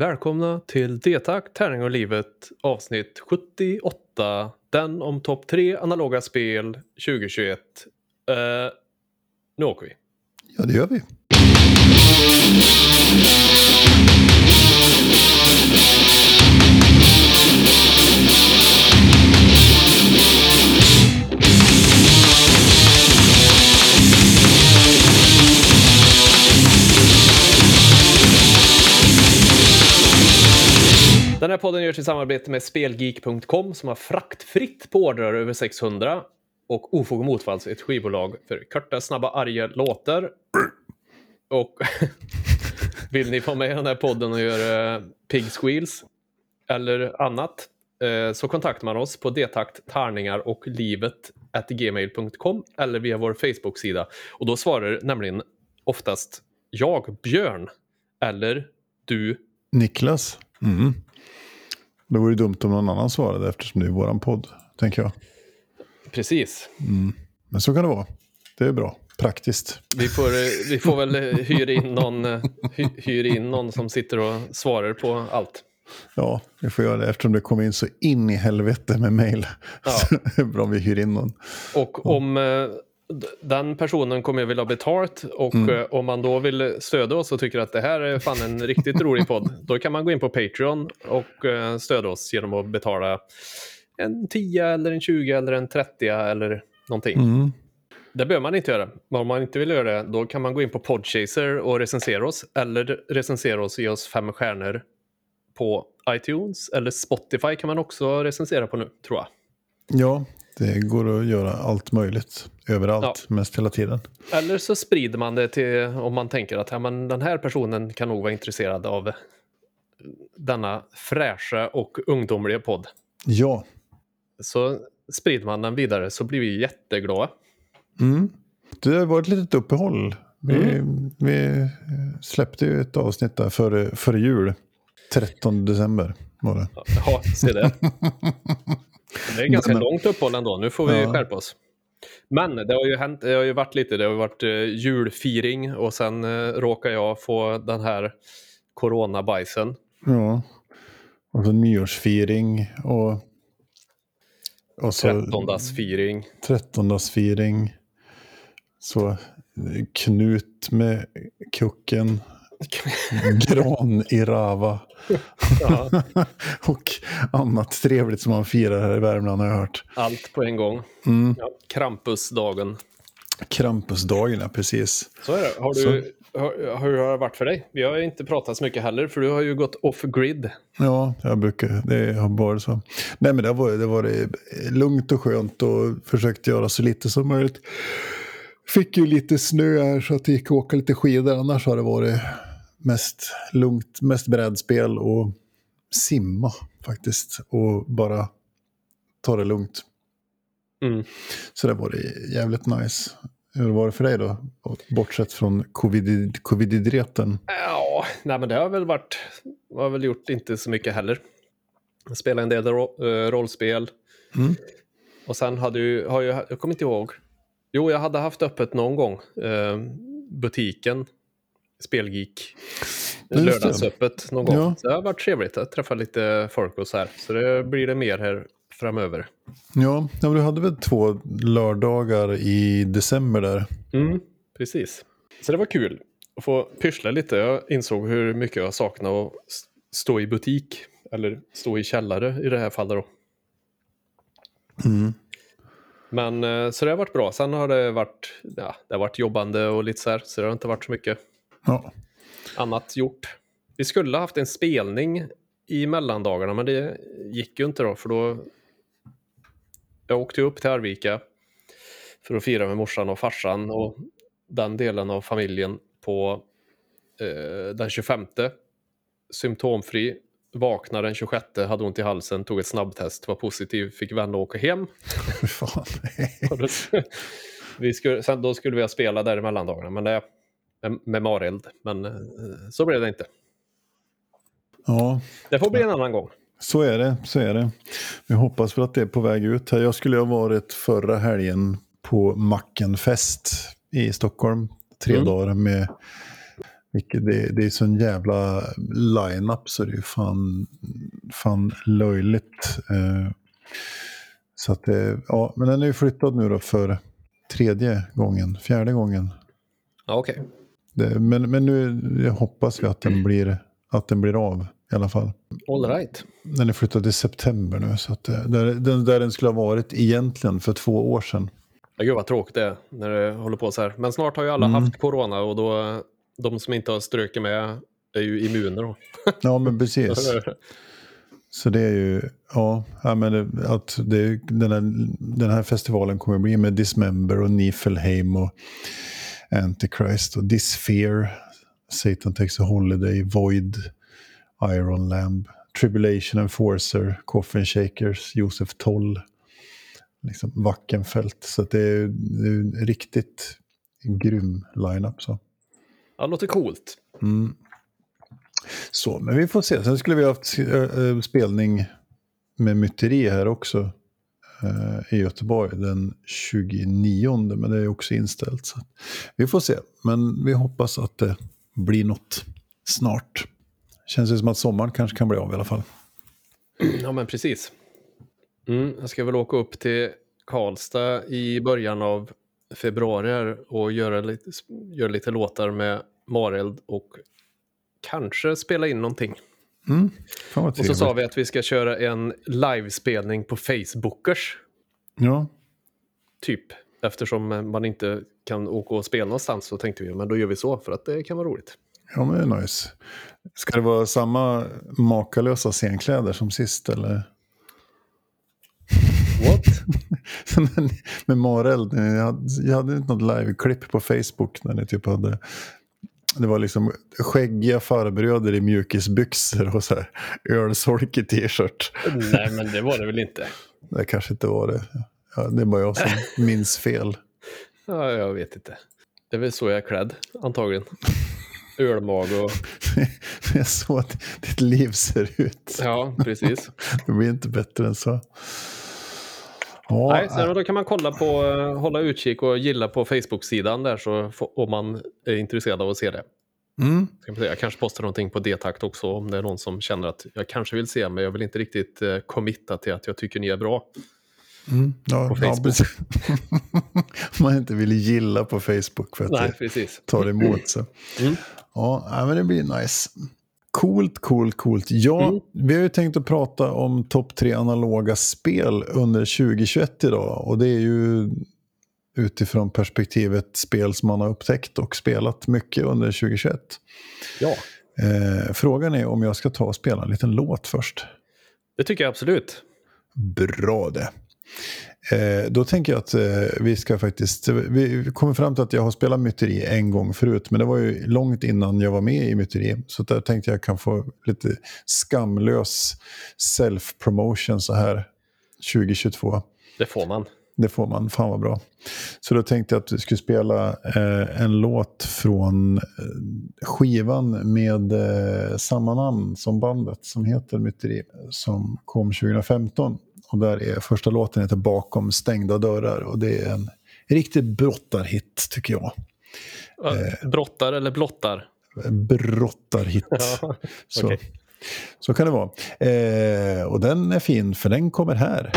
Välkomna till D-tack, Tärning och livet avsnitt 78. Den om topp 3 analoga spel 2021. Uh, eh, nu åker vi. Ja, det gör vi. Den här podden görs i samarbete med Spelgeek.com som har fraktfritt på ordrar över 600 och Ofog och Motvalls ett skivbolag för korta, snabba, arga låtar. Och vill ni vara med i den här podden och göra eh, pig squeals eller annat eh, så kontaktar man oss på detakt, tärningar och livet gmail.com eller via vår Facebook-sida. Och då svarar nämligen oftast jag, Björn, eller du, Niklas. Mm. Det vore dumt om någon annan svarade eftersom det är våran podd, tänker jag. Precis. Mm. Men så kan det vara. Det är bra. Praktiskt. Vi får, vi får väl hyra in, någon, hy, hyra in någon som sitter och svarar på allt. Ja, vi får göra det eftersom det kommer in så in i helvete med mejl. Ja. Så det är bra om vi hyr in någon. Och om eh, den personen kommer jag vilja ha betalt och eh, om man då vill stödja oss och tycker att det här är fan en riktigt rolig podd, då kan man gå in på Patreon och eh, stödja oss genom att betala en 10 eller en 20 eller en 30 eller någonting. Mm. Det behöver man inte göra. Men om man inte vill göra det, då kan man gå in på Podchaser och recensera oss. Eller recensera oss och ge oss fem stjärnor på iTunes. Eller Spotify kan man också recensera på nu, tror jag. Ja, det går att göra allt möjligt. Överallt, mest hela tiden. Eller så sprider man det till om man tänker att ja, men den här personen kan nog vara intresserad av denna fräscha och ungdomliga podd. Ja. Så sprider man den vidare så blir vi jätteglada. Mm. Det har varit ett litet uppehåll. Vi, vi släppte ju ett avsnitt där före, före jul. 13 december var det. Ja, se det. Det är ganska Men- långt uppehåll ändå. Nu får vi Ja. skärpa oss. Men det har ju hänt, det har ju varit lite, det har varit uh, julfiring och sen uh, råkar jag få den här coronabajsen. Ja. Och så nyårsfiring och... Och så 13-dagsfiring. trettondagsfiring. Så eh, Knut med kucken. Gran i Rava. Ja, och annat trevligt som man firar här i Värmland har jag hört. allt på en gång. Mm. Ja, Krampusdagen. Krampusdagen, ja precis. Så är det. Har du, har, hur har det varit för dig? Vi har ju inte pratat så mycket heller, för du har ju gått off-grid. Ja, jag brukar, det har varit så. Nej men det har varit, det har varit lugnt och skönt och försökt göra så lite som möjligt. Fick ju lite snö här så att det gick att åka lite skidor. Annars har det varit mest lugnt, mest brädspel och simma faktiskt. Och bara ta det lugnt. Mm. Så det har varit jävligt nice. Hur var det för dig då? Bortsett från covid, covid-idreten. Ja, nej men det har väl varit, har väl gjort inte så mycket heller. Jag spelade en del ro, eh, rollspel. Mm. Och sen hade ju, har jag, jag kommer inte ihåg. Jo, jag hade haft öppet någon gång. Eh, butiken, Spelgeek. Lördagsöppet någon gång. Ja. Så det har varit trevligt att träffa lite folk och så här. Så det blir det mer här framöver. Ja, ja du hade väl två lördagar i december där? Mm, precis. Så det var kul att få pyssla lite. Jag insåg hur mycket jag saknar att stå i butik. Eller stå i källare i det här fallet då. Mm. Men eh, så det har varit bra. Sen har det varit, ja, det har varit jobbande och lite så här. Så det har inte varit så mycket Ja. annat gjort. Vi skulle ha haft en spelning i mellandagarna men det gick ju inte då för då jag åkte upp till Arvika för att fira med morsan och farsan och den delen av familjen på eh, den 25. Symptomfri. Vaknade den 26, hade ont i halsen, tog ett snabbtest, var positiv, fick vända och åka hem. Fan. Då, vi skulle, sen, då skulle vi ha spelat där i mellandagarna, men det med, mareld. Men eh, så blev det inte. Ja, Det får bli en annan gång. så är det. Så är det. Vi hoppas väl att det är på väg ut. Jag skulle ha varit förra helgen på Mackenfest i Stockholm. Tre Mm. dagar med det, det är sån jävla line-up så det är fan, fan löjligt. Eh, så att det, ja, men den är ju flyttad nu då för tredje gången, fjärde gången. Ja, okej. Det, men, men nu hoppas vi att den, blir, att den blir av i alla fall. All right. Den är flyttad i september nu, så att det, där, den, där den skulle ha varit egentligen för två år sedan. Ja, gud vad tråkigt det är när det håller på så här. Men snart har ju alla Mm. haft corona och då de som inte har strukit med är ju immuner då. Ja, men precis. Så det är ju, ja, men att det, den, här, den här festivalen kommer att bli med Dismember och Niflheim och Antichrist och Disfear, Satan Takes a Holiday, Void, Iron Lamb, Tribulation Enforcer, Coffin Shakers, Josef Toll, liksom Wackenfält. Så det är, det är en riktigt grym line-up. Så. Ja, det låter coolt. Mm. Så, men vi får se. Sen skulle vi ha haft äh, äh, spelning med myteri här också Eh, i Göteborg den 29, men det är också inställt. Så. Vi får se, men vi hoppas att det blir något snart. Känns det som att sommaren kanske kan bli av i alla fall. Ja, men precis. Mm, jag ska väl åka upp till Karlstad i början av februari och göra lite, göra lite låtar med Mareld och kanske spela in någonting. Mm. Och så sa vi att vi ska köra en livespelning på Facebookers, Ja, typ. Eftersom man inte kan åka och spela någonstans så tänkte vi, men då gör vi så för att det kan vara roligt. ja, men det är nice. Ska det vara samma makalösa scenkläder som sist eller? What? Med Mareld, jag hade, jag hade inte något live-klipp på Facebook när ni typ hade det var liksom skäggiga farbröder i mjukisbyxor och så här ölsolkig t-shirt. Nej, men det var det väl inte. Det kanske inte var det. Ja, det är bara jag som minns fel. Ja, jag vet inte. Det är väl så jag är klädd, antagligen. Ölmag och... Det är så att ditt liv ser ut. Ja, precis. Det blir inte bättre än så. Ja, Nej, då kan man kolla på, eh, hålla utkik och gilla på Facebook-sidan där så får, om man är intresserad av att se det. mm. Jag kanske postar någonting på D-takt också om det är någon som känner att jag kanske vill se men jag vill inte riktigt eh, committa till att jag tycker ni är bra. mm, ja, På ja, Facebook. precis. Man inte vill gilla på Facebook för att Nej, det precis. tar emot. Så. Mm. Ja, men det blir nice. Coolt, coolt, coolt. Ja, Mm. vi har ju tänkt att prata om topp tre analoga spel under 2021 idag. Och det är ju utifrån perspektivet spel som man har upptäckt och spelat mycket under 2021. Ja, Eh, frågan är om jag ska ta och spela en liten låt först. det tycker jag absolut. Bra det. Eh, då tänker jag att eh, vi ska faktiskt... Vi kommer fram till att jag har spelat myteri en gång förut. Men det var ju långt innan jag var med i myteri. Så där tänkte jag kan få lite skamlös self-promotion så här 2022. Det får man. Det får man, fan vad bra. Så då tänkte jag att vi skulle spela eh, en låt från eh, skivan med eh, samma namn som bandet som heter Myteri som kom 2015. Och där är första låten heter Bakom stängda dörrar och det är en riktig brottarhit tycker jag. Eh. Brottar eller blottar? Brottarhit. Ja, så, okej. så kan det vara. Eh, och den är fin för den kommer här.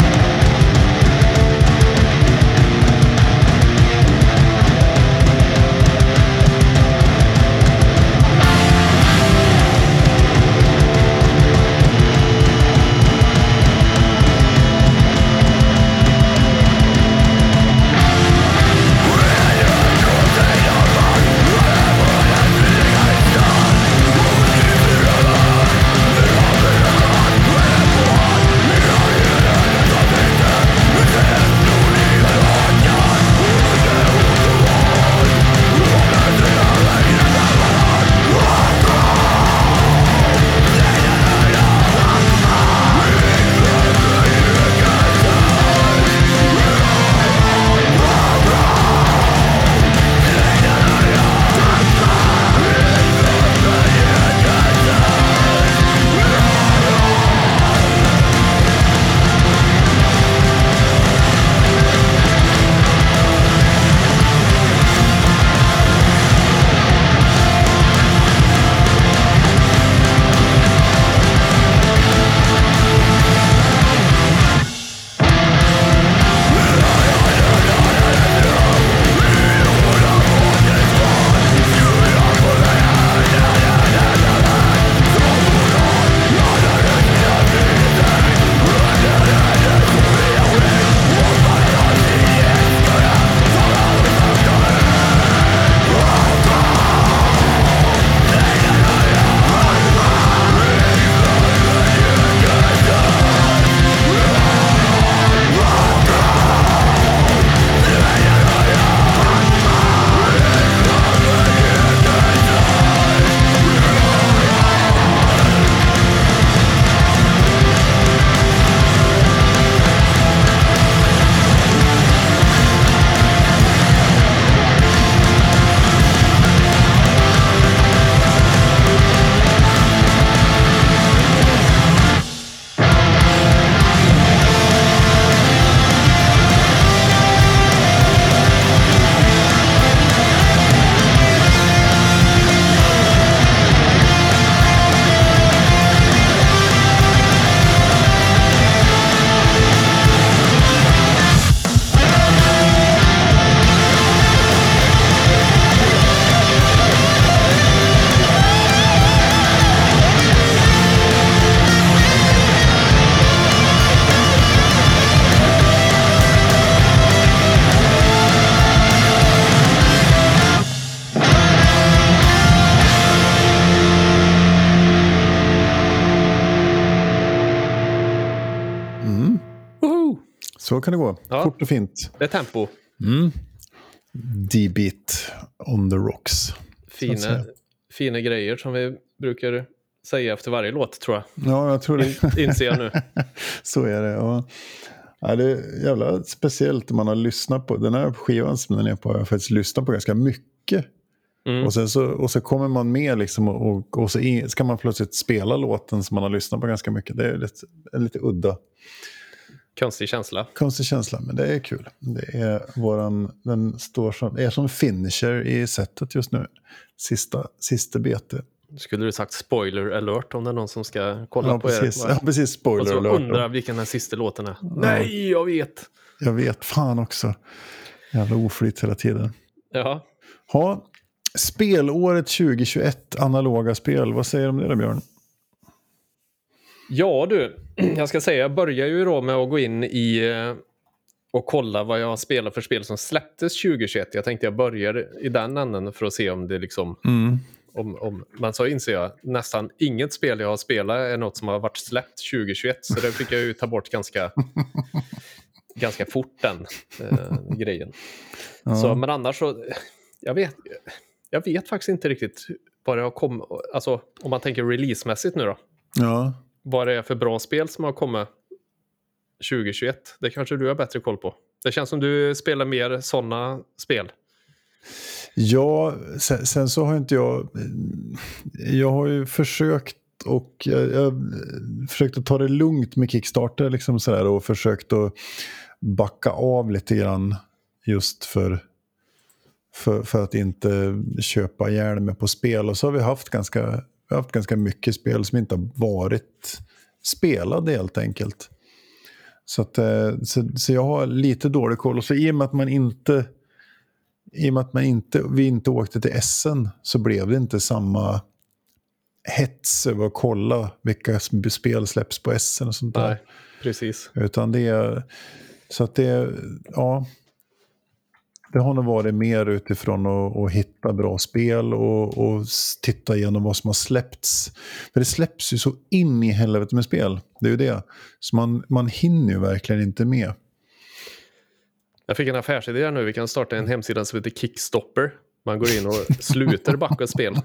Så kan det gå. Ja. Fort och fint. Det är tempo. Mm. D-beat on the rocks. Fina, fina grejer som vi brukar säga efter varje låt, tror jag. Ja, jag tror det. In, inser jag nu. Så är det. Ja. Ja, det är jävla speciellt när man har lyssnat på den här skivan som den är på. har Jag faktiskt lyssnat på ganska mycket. Mm. Och, sen så, och så kommer man med liksom och, och, så in, ska man plötsligt spela låten som man har lyssnat på ganska mycket. Det är lite, lite udda, Konstig känsla. konstig känsla, men det är kul. Det är våran, den står som, är som finisher i setet just nu. Sista, sista bete. Skulle du sagt spoiler alert om det är någon som ska kolla Ja, på precis. er? Ja, precis. Och Spoiler så alert. undrar då. vilken den sista låten är. Nej, jag vet! Jag vet fan också. Jävla oflyt hela tiden. Ja, Ha, spelåret 2021, analoga spel. Vad säger du om det då, Björn? Ja du, jag ska säga, jag börjar ju då med att gå in i eh, och kolla vad jag har spelat för spel som släpptes 2021. Jag tänkte jag börjar i den änden för att se om det liksom... Om, om, men så inser jag nästan inget spel jag har spelat är något som har varit släppt 2021. Så det fick jag ju ta bort ganska, ganska fort den eh, grejen. Så, men annars så, jag vet, jag vet faktiskt inte riktigt vad det har kommit, alltså om man tänker releasemässigt nu då Ja vad det är för bra spel som har kommit 2021. Det kanske du har bättre koll på. Det känns som du spelar mer sådana spel. Ja, sen, sen så har inte jag... Jag har ju försökt och jag, jag försökt att ta det lugnt med Kickstarter liksom sådär, och försökt att backa av lite grann just för, för, för att inte köpa ihjäl mig på spel. Och så har vi haft ganska, vi har haft ganska mycket spel som inte har varit spelade helt enkelt. Så, att, eh, så, så jag har lite dålig koll. Och så i och med att man inte i och med att man inte, vi inte åkte till Essen så blev det inte samma hets över att kolla vilka spel släpps på Essen och sånt där. Nej, precis. Utan det är, så att det, ja. Det har nog varit mer utifrån att, att hitta bra spel och, och titta igenom vad som har släppts. För det släpps ju så in i helvete med spel. Det är ju det. Så man, man hinner ju verkligen inte med. Jag fick en affärsidé nu. Vi kan starta en hemsida som heter Kickstopper. Man går in och sluter backa spel.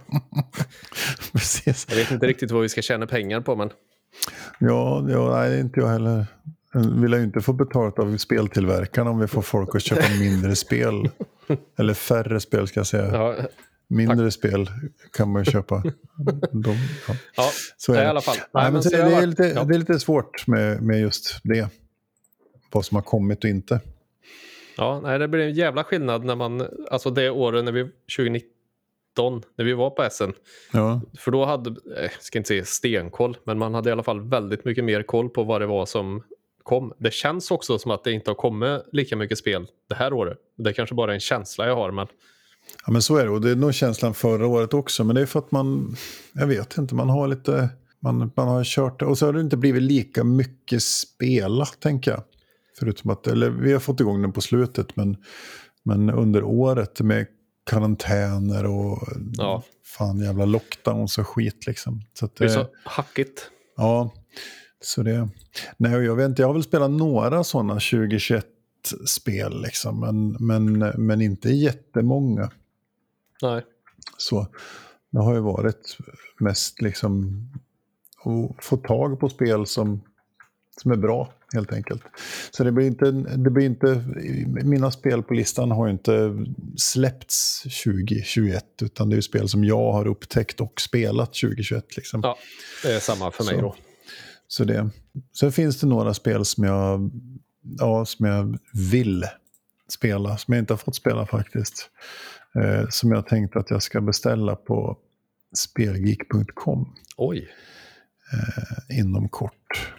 Precis. Jag vet inte riktigt vad vi ska tjäna pengar på, men Ja, ja nej, inte jag heller. Jag vill ju inte få betalt av speltillverkarna om vi får folk att köpa mindre spel. Eller färre spel ska jag säga. ja, mindre spel kan man ju köpa. De, ja. ja Så är i det. alla fall. Nej, Nej, men så det, jag är varit- lite, det är lite svårt med, med just det. Vad som har kommit och inte. Ja, nej, det blir en jävla skillnad när man, alltså det året när vi, 2019, när vi var på Essen. Ja, För då hade, eh, jag ska inte säga stenkoll, men man hade i alla fall väldigt mycket mer koll på vad det var som kom. Det känns också som att det inte har kommit lika mycket spel det här året. Det är kanske bara är en känsla jag har, men ja, men så är det. Och det är nog känslan förra året också. Men det är för att man, jag vet inte, man har lite, man, man har kört det. Och så har det inte blivit lika mycket spelat, tänker jag. Förutom att, eller vi har fått igång den på slutet, men, men under året med karantäner och Ja. fan jävla lockdowns och skit liksom. Så att, det är så hackigt. Ja, så det... Nej, jag vet inte, jag har väl spelat några sådana 2021-spel liksom, men, men, men inte jättemånga. Nej. Så det har ju varit mest liksom att få tag på spel som, som är bra, helt enkelt. Så det blir inte, det blir inte, mina spel på listan har ju inte släppts 2021, utan det är ju spel som jag har upptäckt och spelat 2021. Liksom. Ja, det är samma för mig Så. då. Så det. Sen finns det några spel som jag, ja, som jag vill spela, som jag inte har fått spela faktiskt. Eh, som jag tänkt att jag ska beställa på spelgeek.com Oj, inom kort.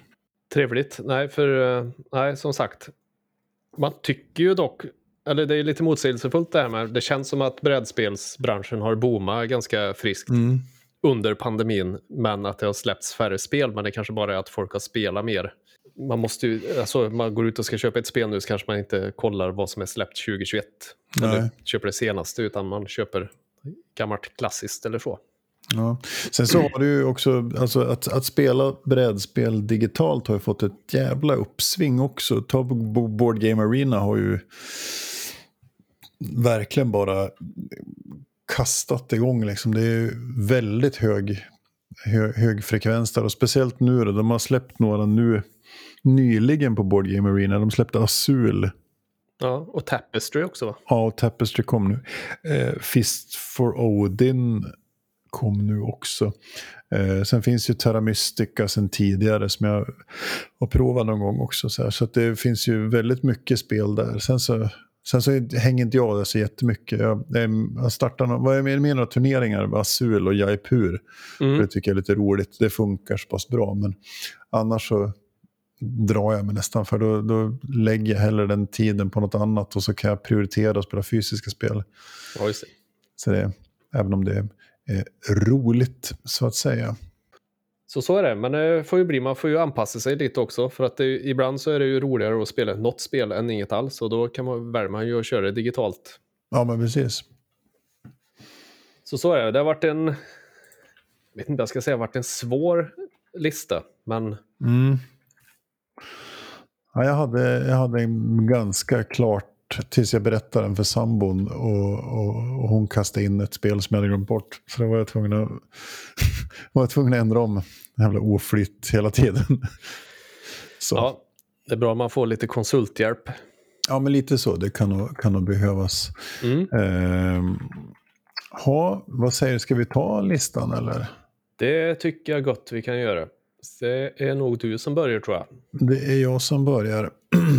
trevligt. Nej, för eh, nej, som sagt. Man tycker ju dock, eller det är lite motsägelsefullt det här med, det känns som att brädspelsbranschen har boomat ganska friskt under pandemin, men att det har släppts färre spel, men det kanske bara är att folk har spelat mer. Man måste ju, alltså man går ut och ska köpa ett spel nu så kanske man inte kollar vad som är släppt 2021. Eller köper det senaste, utan man köper gammalt klassiskt eller så. Ja. Sen så har du ju också, alltså att, att spela brädspel digitalt har ju fått ett jävla uppsving också. Ta Board Game Arena har ju verkligen bara kastat igång liksom. Det är väldigt hög, hög, hög frekvens där och speciellt nu då, de har släppt några nu nyligen på Board Game Arena. De släppte Azul. Ja, och Tapestry också va? Ja, och Tapestry kom nu. Eh, Fist for Odin kom nu också. Eh, sen finns ju Terra Mystica sen tidigare som jag har provat någon gång också. Så, här, så det finns ju väldigt mycket spel där. Sen så, sen så hänger inte jag där så jättemycket. Jag, jag startar någon, vad är med, med några turneringar Azul och Jaipur. Mm. Det tycker jag är lite roligt. Det funkar så pass bra. Men annars så drar jag mig nästan för då, då lägger jag hellre den tiden på något annat och så kan jag prioritera att spela fysiska spel. Ja, just det. Så det, även om det är roligt så att säga. Så så är det, men det får ju bli, man får ju anpassa sig lite också för att det, ibland så är det ju roligare att spela något spel än inget alls och då kan man, väljer man ju att köra det digitalt. Ja, men precis. Så så är det, det har varit en, jag vet inte jag ska säga, varit en svår lista, men... Mm. Ja, jag, hade, jag hade en ganska klart tills jag berättade den för sambon och, och, och, hon kastade in ett spel som jag hade glömt bort. Så då var jag tvungen att, var jag tvungen att ändra om. Jävla oflytt hela tiden. Så. Ja, det är bra om man får lite konsulthjälp. Ja, men lite så. Det kan nog, kan nog behövas. Mm. Eh, ha, vad säger du, ska vi ta listan eller? Det tycker jag gott vi kan göra. Det är nog du som börjar tror jag. Det är jag som börjar.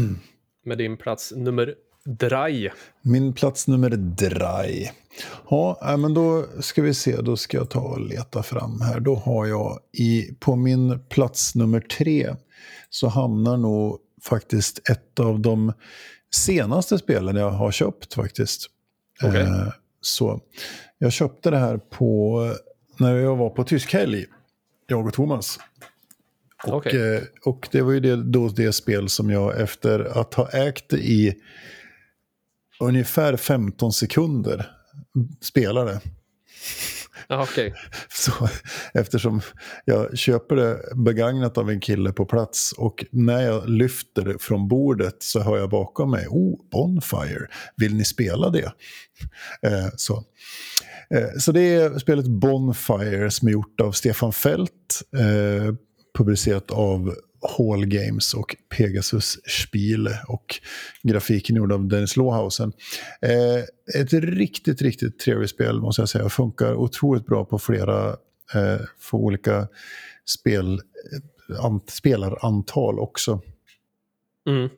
Med din plats nummer Dry. Min plats nummer Dry. Ja, men då ska vi se, då ska jag ta och leta fram här. Då har jag i, på min plats nummer tre så hamnar nog faktiskt ett av de senaste spelen jag har köpt faktiskt. Okay. Eh, så jag köpte det här på, när jag var på tysk helg, jag och Thomas. Och, okay. eh, och det var ju det, då det spel som jag efter att ha ägt det i ungefär 15 sekunder spelare. okay. Så, eftersom jag köper det begagnat av en kille på plats och när jag lyfter det från bordet så hör jag bakom mig, oh, Bonfire, vill ni spela det? Eh, så. Eh, så det är spelet Bonfire som är gjort av Stefan Fält, eh, publicerat av Hall Games och Pegasus Spiele och grafiken gjord av Dennis Lohausen. Eh, ett riktigt, riktigt trevligt spel måste jag säga. Funkar otroligt bra på flera eh, för olika spel, eh, ant, spelarantal också. Mm.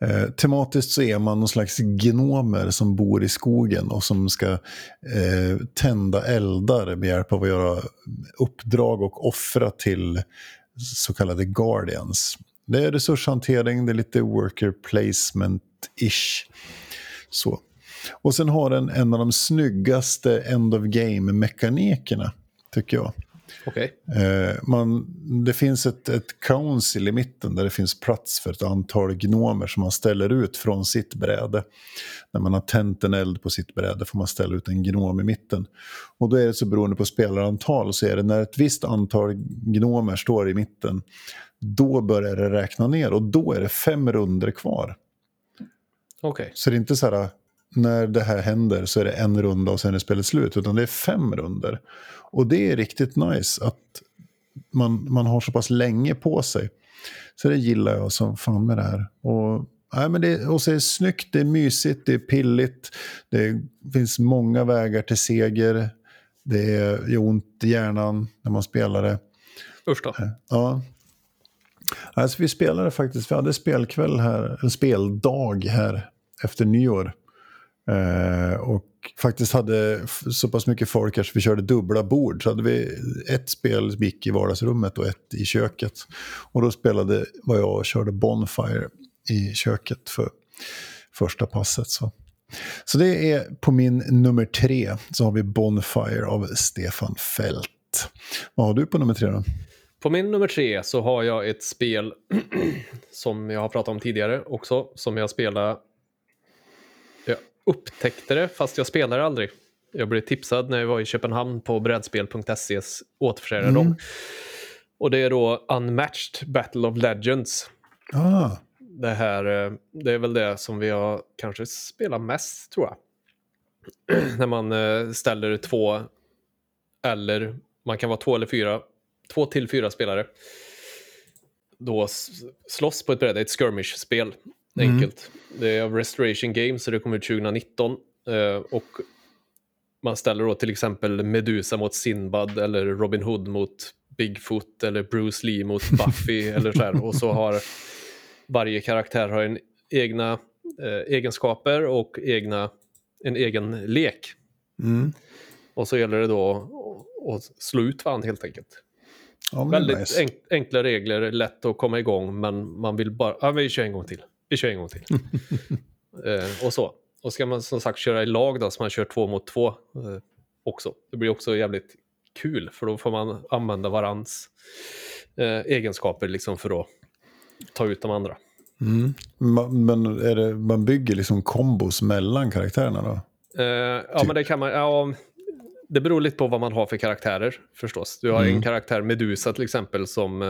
Eh, tematiskt så är man någon slags gnomer som bor i skogen och som ska eh, tända eldar med hjälp av att göra uppdrag och offra till så kallade Guardians. Det är resurshantering, det är lite worker placement-ish. Så. Och sen har den en av de snyggaste end of game-mekanikerna, tycker jag. Okay. Eh, man, det finns ett, ett council i mitten där det finns plats för ett antal gnomer som man ställer ut från sitt bräde. När man har tänt en eld på sitt bräde får man ställa ut en gnom i mitten. Och då är det så beroende på spelarantal så är det när ett visst antal gnomer står i mitten då börjar det räkna ner och då är det fem runder kvar. Okay. Så det är inte så här när det här händer så är det en runda och sen är spelet slut. Utan det är fem runder. Och det är riktigt nice att man, man har så pass länge på sig. Så det gillar jag som fan med det här. Och, nej, men det, och så är det snyggt, det är mysigt, det är pilligt. Det finns många vägar till seger. Det gör ont i hjärnan när man spelar det. Usch då. Ja. Alltså vi spelade faktiskt, vi hade spelkväll här, en speldag här efter nyår. Eh, och faktiskt hade så pass mycket folk att vi körde dubbla bord. Så hade vi ett spel gick i vardagsrummet och ett i köket. Och då spelade var jag och körde Bonfire i köket för första passet. Så. så det är på min nummer tre så har vi Bonfire av Stefan Fält. Vad har du på nummer tre då? På min nummer tre så har jag ett spel som jag har pratat om tidigare också, som jag spelade upptäckte det fast jag spelade aldrig. Jag blev tipsad när jag var i Köpenhamn på brädspel.ses återförsäljare. Mm. Och det är då Unmatched Battle of Legends. Ah. Det här, eh, det är väl det som vi har kanske spelat mest tror jag. när man eh, ställer två eller man kan vara två eller fyra, två till fyra spelare. Då slåss på ett bräde, ett skirmish-spel. Mm. Enkelt. Det är av Restoration Games så det kom ut 2019. Eh, och man ställer då till exempel Medusa mot Sinbad eller Robin Hood mot Bigfoot eller Bruce Lee mot Buffy eller så här. Och så har varje karaktär har en egna eh, egenskaper och egna, en egen lek. Mm. Och så gäller det då att slå ut varandra helt enkelt. Ja, Väldigt nice. enk enkla regler, lätt att komma igång, men man vill bara, ja vi kör en gång till. Vi kör en gång till. eh, och så. Och ska man som sagt köra i lag då, så man kör två mot två eh, också. Det blir också jävligt kul, för då får man använda varans eh, egenskaper liksom för att ta ut de andra. Mm. Men är det, man bygger liksom kombos mellan karaktärerna då? Eh, ja, typ. men det kan man. Ja, det beror lite på vad man har för karaktärer förstås. Du har mm. en karaktär, Medusa till exempel, som eh,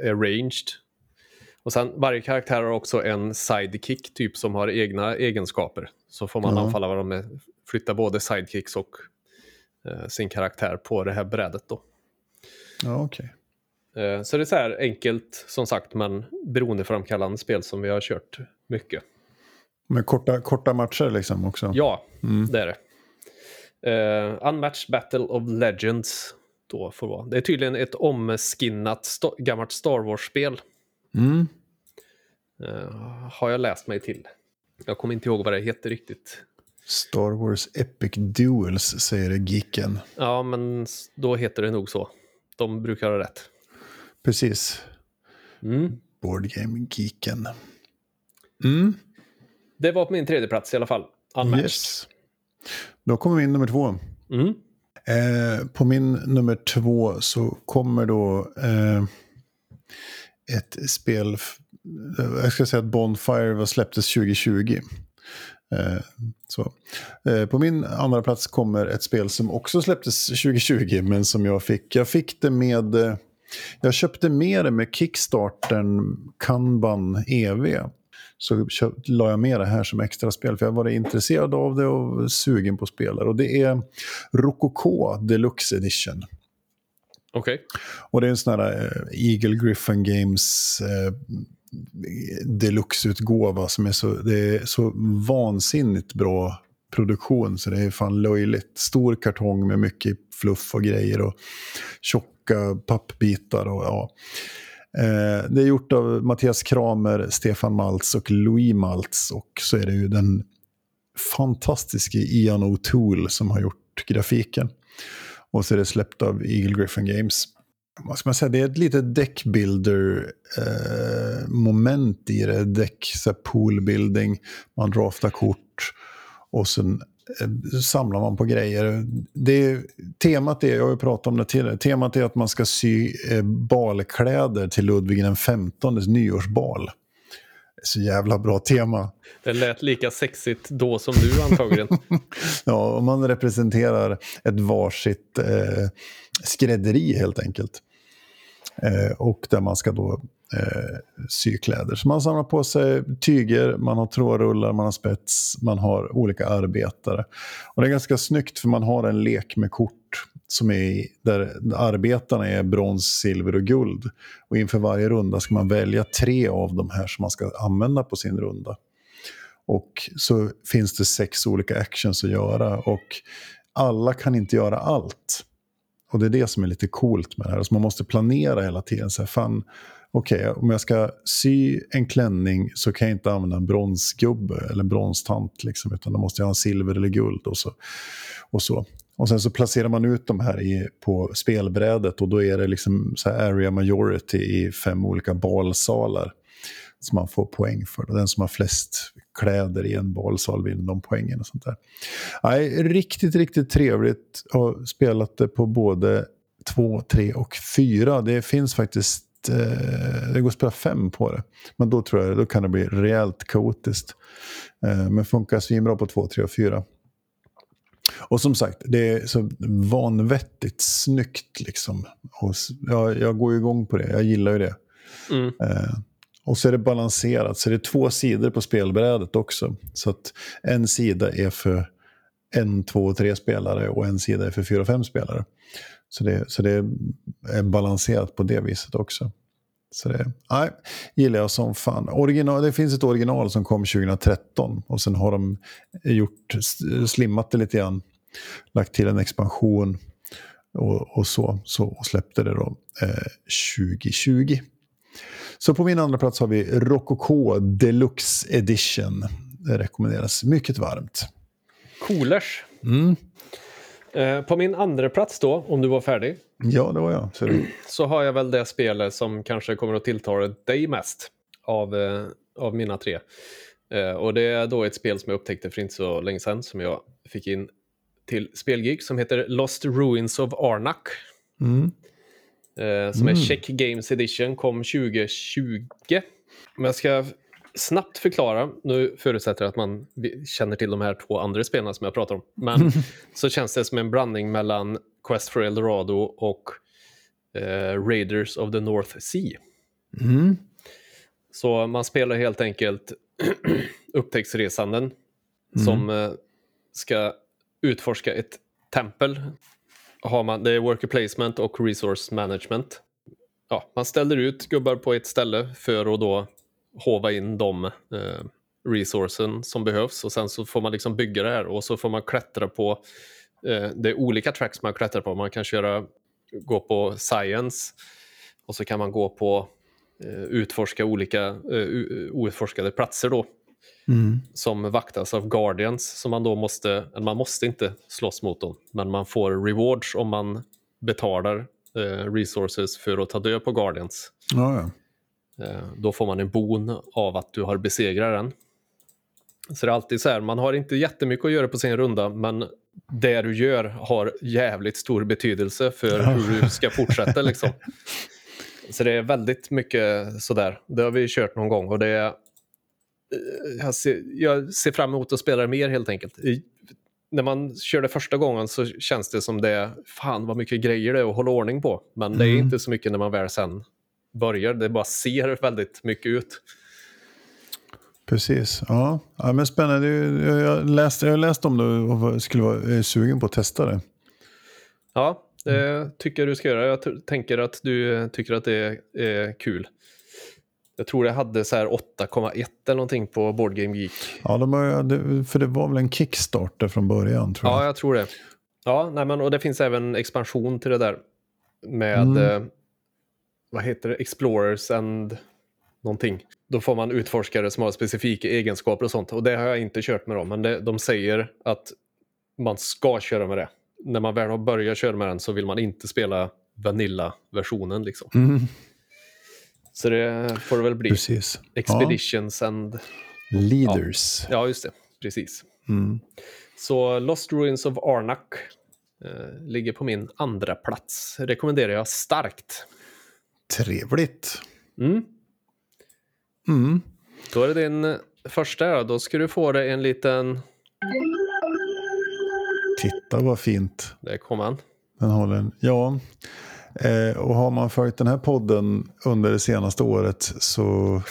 är ranged. Och sen varje karaktär har också en sidekick typ som har egna egenskaper. Så får man mm. anfalla varandra med, flytta både sidekicks och eh, sin karaktär på det här brädet då. Ja, okay. Eh, så det är så här enkelt som sagt men beroendeframkallande spel som vi har kört mycket. Med korta, korta matcher liksom också? Ja, mm. det är det. Uh, Unmatched Battle of Legends. Då får vara. Det är tydligen ett omskinnat st gammalt Star Wars-spel. Mm. Uh, har jag läst mig till. Jag kommer inte ihåg vad det heter riktigt. Star Wars Epic Duels säger det Geeken. Ja, men då heter det nog så. De brukar ha rätt. Precis. Mm. Board Game Geeken. Mm. Det var på min tredje plats i alla fall. Unmatched. Yes. Då kommer vi in nummer två. Mm. Eh, på min nummer två så kommer då eh, ett spel, eh, jag ska säga att Bonfire var släpptes 2020. Eh, så. Eh, på min andra plats kommer ett spel som också släpptes 2020 men som jag fick. Jag fick det med, jag köpte med det med Kickstartern Kanban EV så la jag med det här som extra spel för jag var intresserad av det och sugen på spelare. Och det är Rococo Deluxe Edition. Okej. Okay. Och det är en sån här eh, Eagle Griffin Games eh, deluxe-utgåva som är så, det är så vansinnigt bra produktion så det är fan löjligt. Stor kartong med mycket fluff och grejer och tjocka pappbitar och ja. Eh, det är gjort av Mattias Kramer, Stefan Maltz och Louis Maltz. Och så är det ju den fantastiska Ian O'Toole som har gjort grafiken. Och så är det släppt av Eagle Griffin Games. Vad ska man säga? Det är ett litet deckbuilder-moment eh, i det. Deck, poolbuilding, man draftar kort och sen Eh, samlar man på grejer. Det, temat är, jag har ju pratat om det tidigare, temat är att man ska sy eh, balkläder till Ludvig den 15 nyårsbal. Så jävla bra tema. Det lät lika sexigt då som nu antagligen. ja, och man representerar ett varsitt eh, skrädderi helt enkelt. Eh, och där man ska då eh, sykläder. Så man samlar på sig tyger, man har trådrullar, man har spets, man har olika arbetare. Och det är ganska snyggt för man har en lek med kort som är där arbetarna är brons, silver och guld. Och inför varje runda ska man välja tre av de här som man ska använda på sin runda. Och så finns det sex olika actions att göra och alla kan inte göra allt. Och det är det som är lite coolt med det här. Så man måste planera hela tiden. Så här, fan, okej, okay, om jag ska sy en klänning så kan jag inte använda en bronsgubbe eller bronstant, liksom, utan då måste jag ha en silver eller guld och så. Och, så. Och sen så placerar man ut de här i, på spelbrädet och då är det liksom så area majority i fem olika balsalar som man får poäng för. Den som har flest kläder i en balsal vinner de poängen och sånt där. Nej, riktigt, riktigt trevligt. Jag har spelat det på både 2, 3 och 4. Det finns faktiskt eh, det går att spela 5 på det. Men då tror jag då kan det bli rejält kaotiskt. Eh, men funkar svinbra på 2, 3 och 4. Och som sagt, det är så vanvettigt snyggt liksom. Och jag, jag går igång på det, jag gillar ju det. Mm. Eh, och så är det balanserat, så det är två sidor på spelbrädet också. Så att en sida är för en, två, tre spelare och en sida är för fyra, fem spelare. Så det, så det är balanserat på det viset också. Så det nej, gillar jag som fan. Original, det finns ett original som kom 2013 och sen har de gjort, slimmat det lite grann. Lagt till en expansion och, och så, så och släppte det då eh, 2020. Så på min andra plats har vi Rococo Deluxe Edition. Det rekommenderas mycket varmt. Coolers. Mm. Eh, på min andra plats då, om du var färdig, Ja, det var jag. Så det. så har jag väl det spelet som kanske kommer att tilltala dig mest av, eh, av mina tre. Eh, och det är då ett spel som jag upptäckte för inte så länge sedan som jag fick in till Spelgeek som heter Lost Ruins of Arnak. Mm. Som är Check Games Edition, kom 2020. Men jag ska snabbt förklara, nu förutsätter jag att man känner till de här två andra spelen som jag pratar om. Men så känns det som en blandning mellan Quest for Eldorado och eh, Raiders of the North Sea. Mm. Så man spelar helt enkelt upptäcktsresanden som eh, ska utforska ett tempel. Har man, det är worker placement och resource management. Ja, man ställer ut gubbar på ett ställe för att då hova in de eh, resourcen som behövs och sen så får man liksom bygga det här och så får man klättra på eh, det är olika tracks man klättrar på. Man kan köra, gå på science och så kan man gå på eh, utforska olika eh, outforskade platser då Mm. som vaktas av Guardians som man då måste, man måste inte slåss mot dem, men man får rewards om man betalar eh, resources för att ta död på Guardians. Ja, ja. Eh, då får man en bon av att du har besegrat den. Så det är alltid så här, man har inte jättemycket att göra på sin runda, men det du gör har jävligt stor betydelse för hur du ska fortsätta. Liksom. Så det är väldigt mycket sådär. Det har vi kört någon gång och det är... eh, Jag ser, jag ser fram emot att spela det mer helt enkelt. I, när man kör det första gången så känns det som det är, fan vad mycket grejer det är att hålla ordning på. Men det är Mm. inte så mycket när man väl sen börjar. Det bara ser väldigt mycket ut. Precis. Ja. ja, men spännande. Jag läste, jag läste om det och skulle vara sugen på att testa det. Ja, det tycker jag du ska göra. Jag tänker att du eh, tycker att det är, kul. Jag tror det hade så här 8,1 eller någonting på Board Game Geek. Ja, de har, för det var väl en Kickstarter från början tror jag. Ja, jag tror det. Ja, nej, men, och det finns även expansion till det där. Med, Mm. Vad heter det, Explorers and någonting. Då får man utforskare som har specifika egenskaper och sånt. Och det har jag inte kört med dem, men det, de säger att man ska köra med det. När man väl har börjat köra med den så vill man inte spela Vanilla-versionen. Liksom. Mm, Så det får det väl bli. precis. Expeditions and... Ja. Leaders. Ja, just det. Precis. Mm. Så Lost Ruins of Arnak eh, ligger på min andra plats. Rekommenderar jag starkt. Trevligt. Mm. Mm. Då är det din eh, första. Då ska du få dig en liten... Titta vad fint. Där kom han. Den håller en. Ja, eh, och har man följt den här podden under det senaste året så,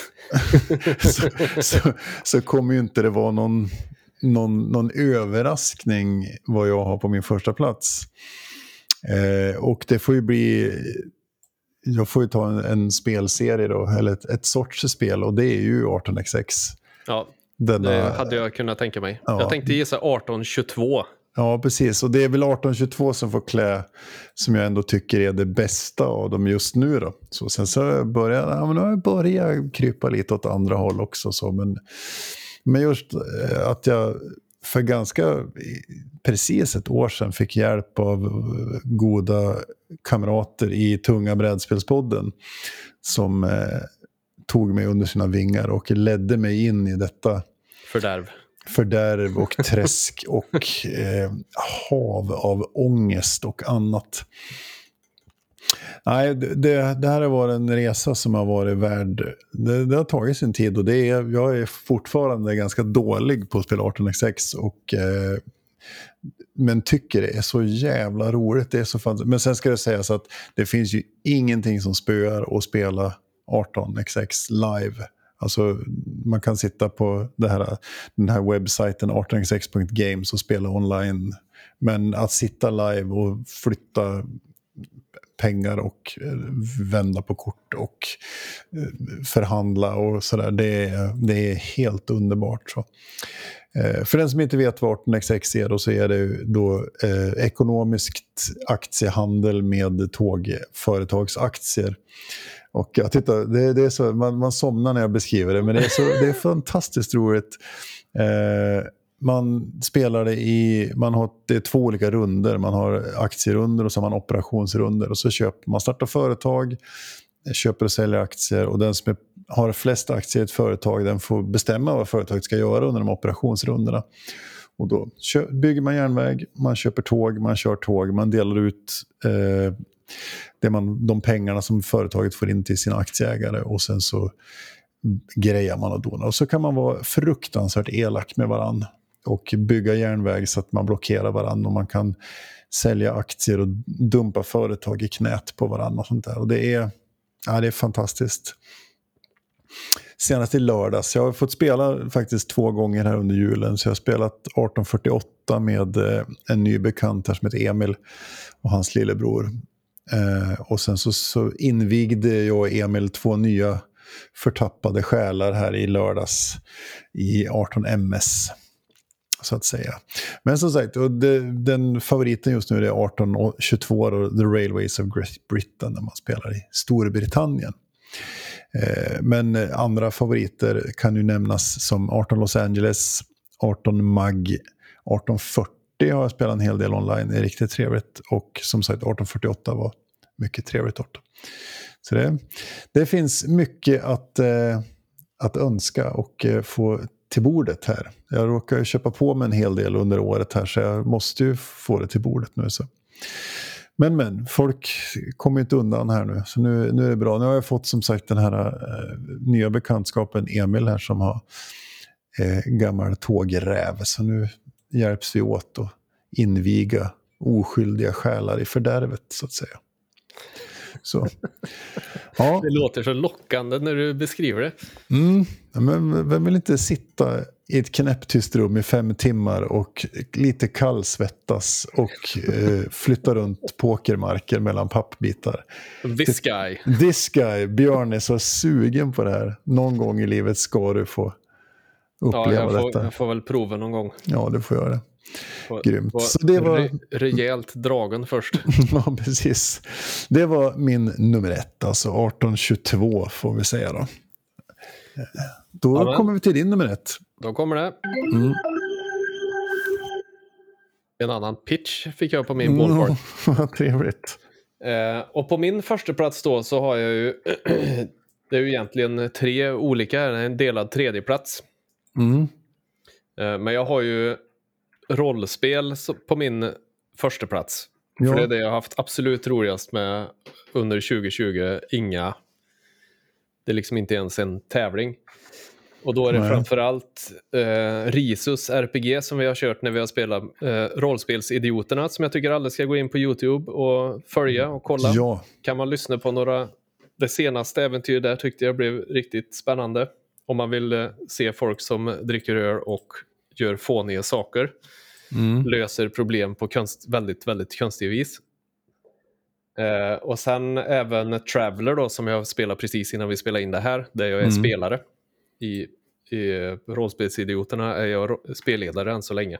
så, så, så kommer ju inte det vara någon, någon, någon överraskning vad jag har på min första plats. Eh, och det får ju bli, jag får ju ta en, en spelserie då, eller ett, ett sorts spel och det är ju 18xx. Ja, Denna, det hade jag kunnat tänka mig. Ja. Jag tänkte gissa 1822. Ja, precis. Och det är väl 1822 som får klä, som jag ändå tycker är det bästa av dem just nu. Då. Så sen så börjar ja, men jag börjat krypa lite åt andra håll också. Så, men, men just eh, att jag för ganska precis ett år sedan fick hjälp av goda kamrater i Tunga brädspelspodden som eh, tog mig under sina vingar och ledde mig in i detta Fördärv. fördärv och träsk och eh, hav av ångest och annat. Nej, det, det här har varit en resa som har varit värd... Det, det har tagit sin tid och det är, jag är fortfarande ganska dålig på att spela 18xx och eh, men tycker det är så jävla roligt. Det är så fan... Men sen ska det sägas att det finns ju ingenting som spöar att spela 18xx live. Alltså man kan sitta på det här, den här webbsajten 18xx.games och spela online. Men att sitta live och flytta pengar och eh, vända på kort och eh, förhandla och sådär. Det, det är helt underbart. Så. Eh, för den som inte vet vad 18xx är då, så är det då eh, ekonomiskt aktiehandel med tågföretagsaktier. Och jag tittar, det, det är så, man, man somnar när jag beskriver det, men det är, så, det är fantastiskt roligt. Eh, man spelar det i, man har, det är två olika runder. Man har aktierunder och så har man operationsrunder. Och så köper man startar företag, köper och säljer aktier och den som är, har flest aktier i ett företag den får bestämma vad företaget ska göra under de operationsrundorna. Och då bygger man järnväg, man köper tåg, man kör tåg, man delar ut eh, det man, de pengarna som företaget får in till sina aktieägare och sen så grejar man och donar. Och så kan man vara fruktansvärt elak med varandra och bygga järnväg så att man blockerar varandra och man kan sälja aktier och dumpa företag i knät på varandra. Och sånt där. Och det, är, ja, det är fantastiskt. Senast i lördags, jag har fått spela faktiskt två gånger här under julen, så jag har spelat 1848 med eh, en ny bekant här som heter Emil och hans lillebror. Eh, och sen så, så invigde jag och Emil två nya förtappade själar här i lördags i 18 MS så att säga. Men som sagt, och det, den favoriten just nu är 1822 The Railways of Great Britain när man spelar i Storbritannien. Eh, men andra favoriter kan ju nämnas som 18 Los Angeles, 18 MAG, 1840 har jag spelat en hel del online, det är riktigt trevligt. Och som sagt 1848 var mycket trevligt också. Så det, det finns mycket att, eh, att önska och eh, få till bordet här. Jag råkar köpa på mig en hel del under året här så jag måste ju få det till bordet nu. Så. Men men, folk kommer inte undan här nu. Så nu, nu är det bra. Nu har jag fått som sagt den här eh, nya bekantskapen Emil här som har eh, gammal tågräv. Så nu hjälps vi åt att inviga oskyldiga själar i fördärvet så att säga. Så. Ja. Det låter så lockande när du beskriver det. Mm. Men vem vill inte sitta i ett knäpptyst rum i fem timmar och lite kallsvettas och eh, flytta runt pokermarker mellan pappbitar. This guy. This guy. Björn är så sugen på det här. Någon gång i livet ska du få uppleva ja, jag får, detta. Jag får väl prova någon gång. Ja, du får göra det. Grymt. Så det var... Re rejält dragen först. ja, precis. Det var min nummer ett, alltså 1822 får vi säga då. Då Amen. kommer vi till din nummer ett. Då kommer det. Mm. En annan pitch fick jag på min ballpark. Mm, vad trevligt. Eh, och på min första plats då så har jag ju det är ju egentligen tre olika, en delad tredjeplats. Mm. Eh, men jag har ju rollspel på min första plats. Ja. För det är det jag har haft absolut roligast med under 2020. Inga, det är liksom inte ens en tävling. Och då är det Nej. framförallt eh, Risus RPG som vi har kört när vi har spelat eh, Rollspelsidioterna som jag tycker alla ska gå in på YouTube och följa och kolla. Ja. Kan man lyssna på några, det senaste äventyret där tyckte jag blev riktigt spännande. Om man vill eh, se folk som dricker öl och gör fåniga saker. Mm. Löser problem på konst, väldigt, väldigt konstiga vis. Eh, och sen även Traveller då som jag spelade precis innan vi spelade in det här, där jag är mm. spelare. I, i rollspelsidioterna är jag spelledare än så länge.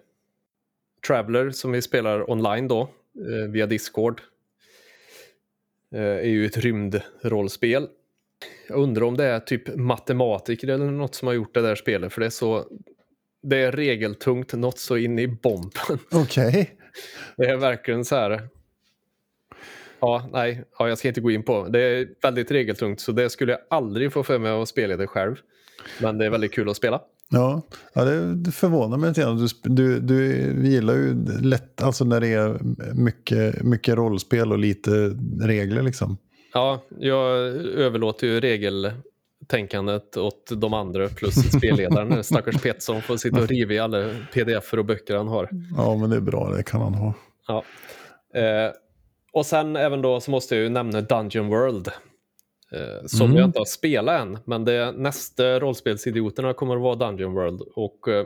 Traveller som vi spelar online då, eh, via Discord, eh, är ju ett rymdrollspel. Jag undrar om det är typ matematiker eller något som har gjort det där spelet, för det är så det är regeltungt något så in i bomben. Okej. Okay. Det är verkligen så här. Ja, nej, ja, jag ska inte gå in på. Det är väldigt regeltungt så det skulle jag aldrig få för mig att spela det själv. Men det är väldigt kul att spela. Ja, ja det förvånar mig lite grann. Du, du, du gillar ju lätt, alltså när det är mycket, mycket rollspel och lite regler liksom. Ja, jag överlåter ju regel tänkandet åt de andra plus spelledaren. Stackars Pettersson får sitta och riva i alla pdf och böcker han har. Ja, men det är bra, det kan han ha. Ja. Eh, och sen även då så måste jag ju nämna Dungeon World. Eh, som Mm. jag inte har spelat än, men det nästa rollspelsidioterna kommer att vara Dungeon World. Och eh,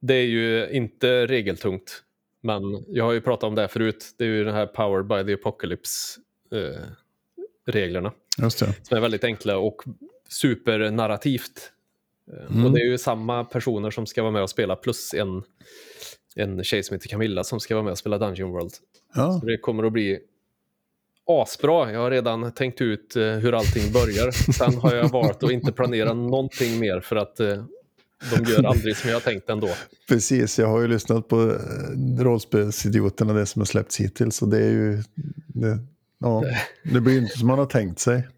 det är ju inte regeltungt. Men jag har ju pratat om det förut. Det är ju den här Powered by the Apocalypse eh. Just det. Som är väldigt enkla och supernarrativt. Eh, Mm. Och det är ju samma personer som ska vara med och spela plus en, en tjej som heter Camilla som ska vara med och spela Dungeon World. Ja, Så det kommer att bli asbra. Jag har redan tänkt ut eh, hur allting börjar. Sen har jag valt att inte planera någonting mer för att eh, de gör aldrig som jag har tänkt ändå. precis. Jag har ju lyssnat på rollspelsidioterna, det som har släppts hittills. Och det är ju... Det, ja, det blir ju inte som man har tänkt sig.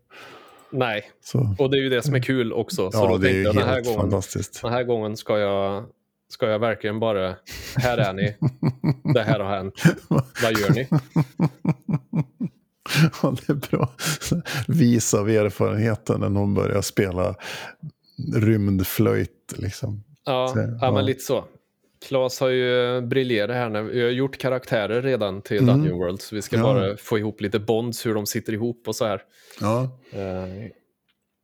Nej, Så, och det är ju det som är kul också. Så ja, då det är tänkte ju jag den här, gången, den här gången ska jag, ska jag verkligen bara, här är ni, det här har hänt, vad gör ni? Ja, det är bra. Vis av erfarenheten när någon börjar spela rymdflöjt. Liksom. Ja, Så, ja. men lite så. Klas har ju briljerat här nu. Vi har gjort karaktärer redan till Mm. Dungeon World, så vi ska Ja. bara få ihop lite bonds, hur de sitter ihop och så här. Ja, Eh,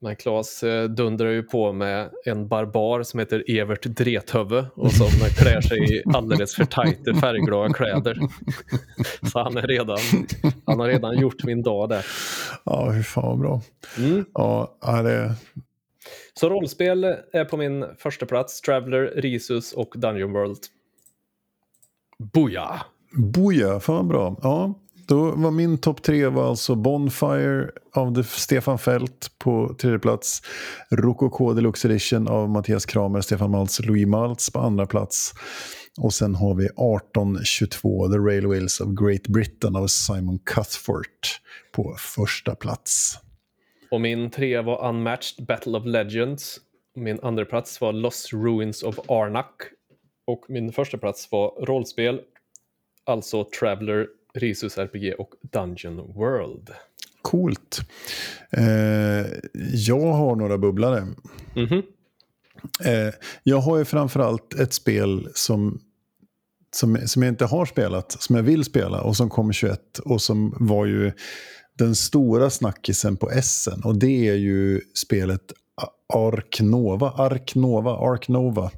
Men Klas eh, dundrar ju på med en barbar som heter Evert Drethövve och som klär sig i alldeles för tajta färgglada kläder. Så han, är redan, han har redan gjort min dag där. ja hur fan vad bra. Mm. Ja, ja, det, så rollspel är på min första plats. Traveller, Risus och Dungeon World. Boja! Boja, fan vad bra. Ja, då var min topp tre var alltså Bonfire av Stefan Fält på tredje plats. Rokoko Deluxe Edition av Mattias Kramer, Stefan Maltz, Louis Maltz på andra plats. Och sen har vi 1822 The Railways of Great Britain av Simon Cuthfort på första plats. Och min tre var Unmatched Battle of Legends. Min andra plats var Lost Ruins of Arnak. Och min första plats var rollspel, alltså Traveller, Risus RPG och Dungeon World. Coolt. Eh, jag har några bubblare. Mhm. Eh, jag har ju framförallt ett spel som, som, som jag inte har spelat, som jag vill spela och som kom 21 och som var ju den stora snackisen på Essen. Och det är ju spelet Ark Nova, Ark Nova, Ark Nova.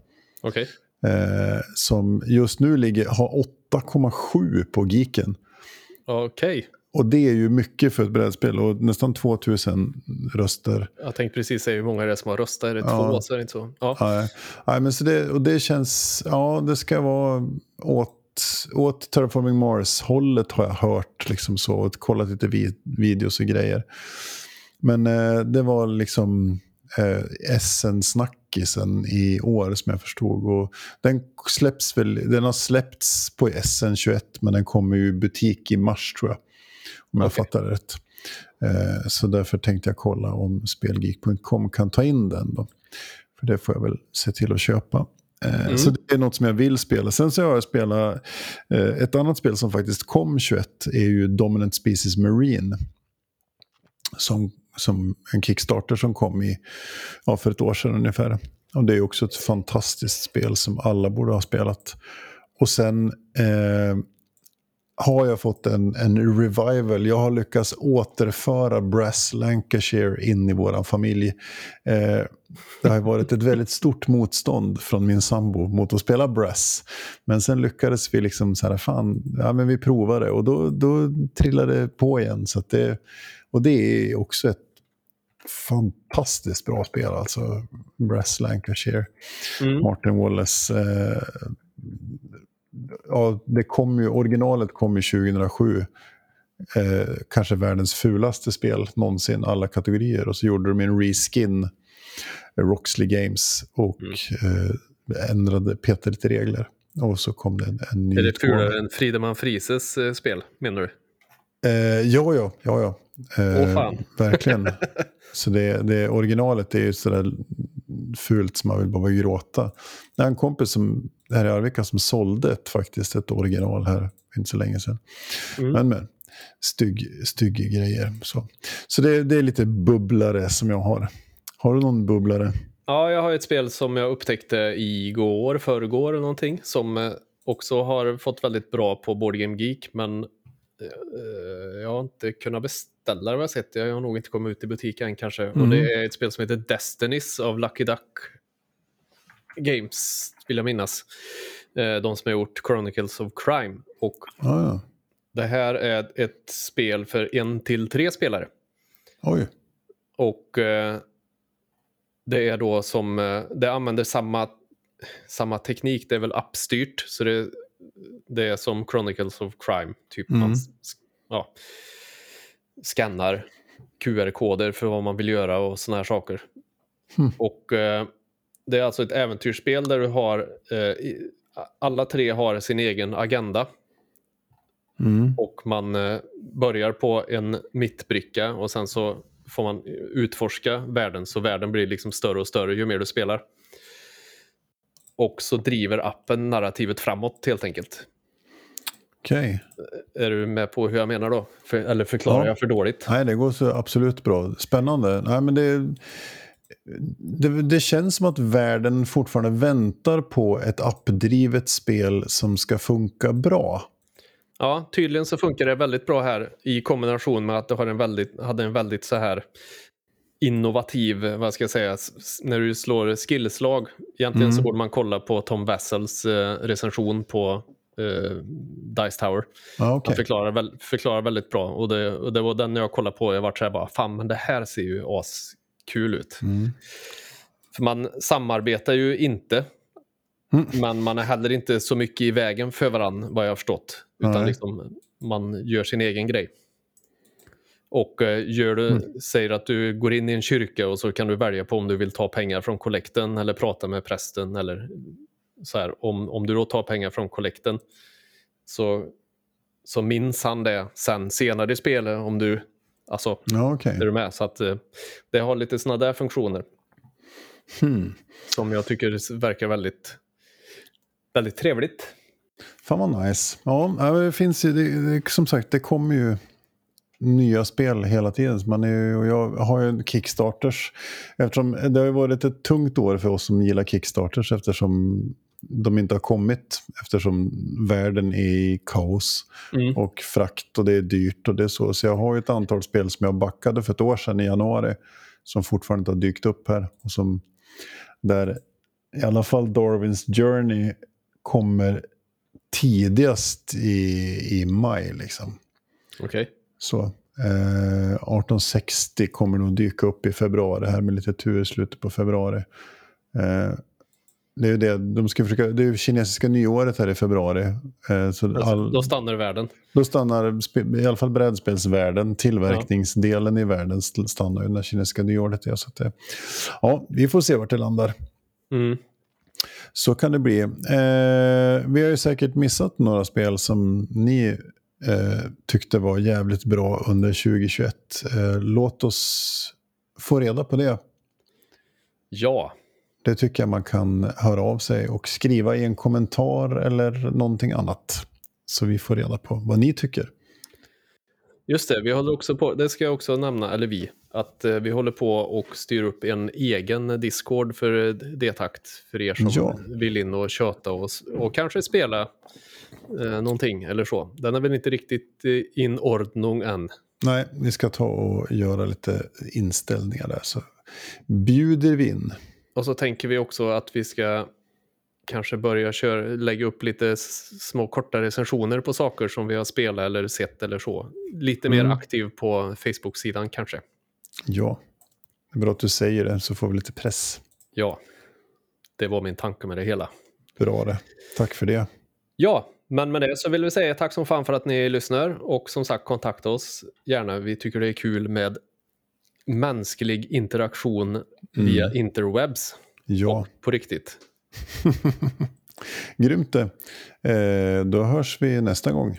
Okej. Eh, som just nu ligger, har 8,7 på Geeken. Okej. Och det är ju mycket för ett brädspel och nästan 2000 röster. Jag tänkte precis säga hur många det är som har röstat. Är det Ja. två så är det inte så. Ja. Nej, nej men så det, och det känns, ja det ska vara åt, åt Terraforming Mars-hållet har jag hört liksom så och kollat lite vid, videos och grejer. Men eh, det var liksom eh, SN-snackisen i år som jag förstod. Och den släpps väl, den har släppts på SN 21 men den kommer i butik i mars tror jag. Om jag Okej. fattar det rätt. Eh, så därför tänkte jag kolla om spelgeek.com kan ta in den. Då. För det får jag väl se till att köpa. Eh, Mm. Så det är något som jag vill spela. Sen så har jag spelat eh, ett annat spel som faktiskt kom 21 är ju Dominant Species Marine. Som, som en Kickstarter som kom i, ja, för ett år sedan ungefär. Och det är också ett fantastiskt spel som alla borde ha spelat. Och sen eh, har jag fått en, en revival. Jag har lyckats återföra Brass Lancashire in i vår familj. Eh, det har varit ett väldigt stort motstånd från min sambo mot att spela Brass. Men sen lyckades vi liksom så här, fan, ja men vi provade och då, då trillade det på igen. Så det, och det är också ett fantastiskt bra spel alltså. Brass Lancashire. Mm. Martin Wallace. Eh, ja, det kom ju, originalet kom ju 2007. Eh, kanske världens fulaste spel någonsin, alla kategorier. Och så gjorde de en reskin, eh, Roxley Games, och eh, ändrade, petade lite regler. Och så kom det en, en ny Är det fulare än Friedemann Frieses eh, spel, menar du? Eh, ja, ja, ja, ja. Eh, Åh, fan. Verkligen. Så det, det originalet är ju sådär fult som man vill bara gråta. Det är en kompis som, här i Arvika som sålde ett, faktiskt ett original här för inte så länge sedan. Mm. Men, men. Stygg, stygg grejer. Så, så det, det är lite bubblare som jag har, Har du någon bubblare? Ja, jag har ett spel som jag upptäckte igår, förrgår eller någonting, som eh, också har fått väldigt bra på Board Game Geek, men eh, jag har inte kunnat beställa det vad jag sett. Jag har nog inte kommit ut i butik än kanske. Och det är ett spel som heter Destinies av Lucky Duck Games, vill jag minnas. Eh, de som har gjort Chronicles of Crime. Och Ja, ja. det här är ett spel för en till tre spelare. Oj. Och eh, det är då som, eh, det använder samma, samma teknik, det är väl appstyrt. Så det, det är som Chronicles of Crime, typ Mm. man ja, scannar QR-koder för vad man vill göra och såna här saker. Hmm. Och eh, det är alltså ett äventyrsspel där du har, eh, alla tre har sin egen agenda. Mm. Och man eh, börjar på en mittbricka och sen så får man utforska världen så världen blir liksom större och större ju mer du spelar. Och så driver appen narrativet framåt helt enkelt. Okej. Är du med på hur jag menar då? För, eller förklarar Ja. jag för dåligt? Nej, det går så absolut bra. Spännande. Nej, men det, det, det känns som att världen fortfarande väntar på ett appdrivet spel som ska funka bra. Ja, tydligen så funkar det väldigt bra här i kombination med att det har en väldigt, hade en väldigt så här innovativ, vad ska jag säga, när du slår skillslag. Egentligen så Mm. borde man kolla på Tom Vassels eh, recension på eh, Dice Tower. Ja, Han okej. förklarar, förklarar väldigt bra och det, och det var den jag kollade på. Jag var så här bara, fan men det här ser ju askul ut. Mm. För man samarbetar ju inte. Mm. Men man är heller inte så mycket i vägen för varandra vad jag har förstått. Utan Nej. liksom, man gör sin egen grej. Och eh, gör du, Mm. säger att du går in i en kyrka och så kan du välja på om du vill ta pengar från kollekten eller prata med prästen. Eller så här, om, om du då tar pengar från kollekten så, så minns han det sen senare i spelet om du, alltså, Ja, okej. är du med? Så att eh, det har lite sådana där funktioner Hmm. som jag tycker verkar väldigt, väldigt trevligt. Fan vad nice. Ja, det finns ju, det, det, som sagt, det kommer ju nya spel hela tiden. Man är, ju- och jag har ju Kickstarters. Eftersom det har varit ett tungt år för oss som gillar Kickstarters eftersom de inte har kommit. Eftersom världen är i kaos Mm. och frakt och det är dyrt och det är så. Så jag har ju ett antal spel som jag backade för ett år sedan i januari som fortfarande inte har dykt upp här. Och som där i alla fall Darwins Journey kommer tidigast i, i maj. Liksom. Okej. Så, eh, 1860 kommer nog dyka upp i februari här med lite tur i slutet på februari. Eh, det är ju det, de ska försöka, det är kinesiska nyåret här i februari. Eh, så Alltså, all, Då stannar världen. då stannar i alla fall brädspelsvärlden, tillverkningsdelen i världen st- stannar ju när kinesiska nyåret är. Så det, ja, vi får se vart det landar. Mm. Så kan det bli. Eh, vi har ju säkert missat några spel som ni eh, tyckte var jävligt bra under 2021. Eh, låt oss få reda på det. Ja, Det tycker jag man kan höra av sig och skriva i en kommentar eller någonting annat. Så vi får reda på vad ni tycker. just det. Vi håller också på, det ska jag också nämna, eller vi, att eh, vi håller på och styr upp en egen Discord för eh, D-takt för er som Ja. vill in och köta och, och kanske spela eh, någonting eller så. Den är väl inte riktigt eh, in ordnung än. Nej, vi ska ta och göra lite inställningar där. Så bjuder vi in. Och så tänker vi också att vi ska kanske börja köra, lägga upp lite små korta recensioner på saker som vi har spelat eller sett eller så. Lite mer Mm. aktiv på Facebook-sidan kanske. Ja, det är bra att du säger det så får vi lite press. Ja, det var min tanke med det hela. Bra det. Tack för det. Ja, men med det så vill vi säga tack som fan för att ni lyssnar och som sagt kontakta oss gärna. Vi tycker det är kul med mänsklig interaktion via interwebs Ja, och på riktigt. grymt det. Eh, då hörs vi nästa gång.